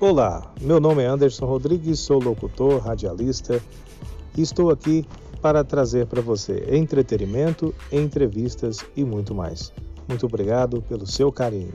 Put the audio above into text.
Olá, meu nome é Anderson Rodrigues, sou locutor, radialista e estou aqui para trazer para você entretenimento, entrevistas e muito mais. Muito obrigado pelo seu carinho.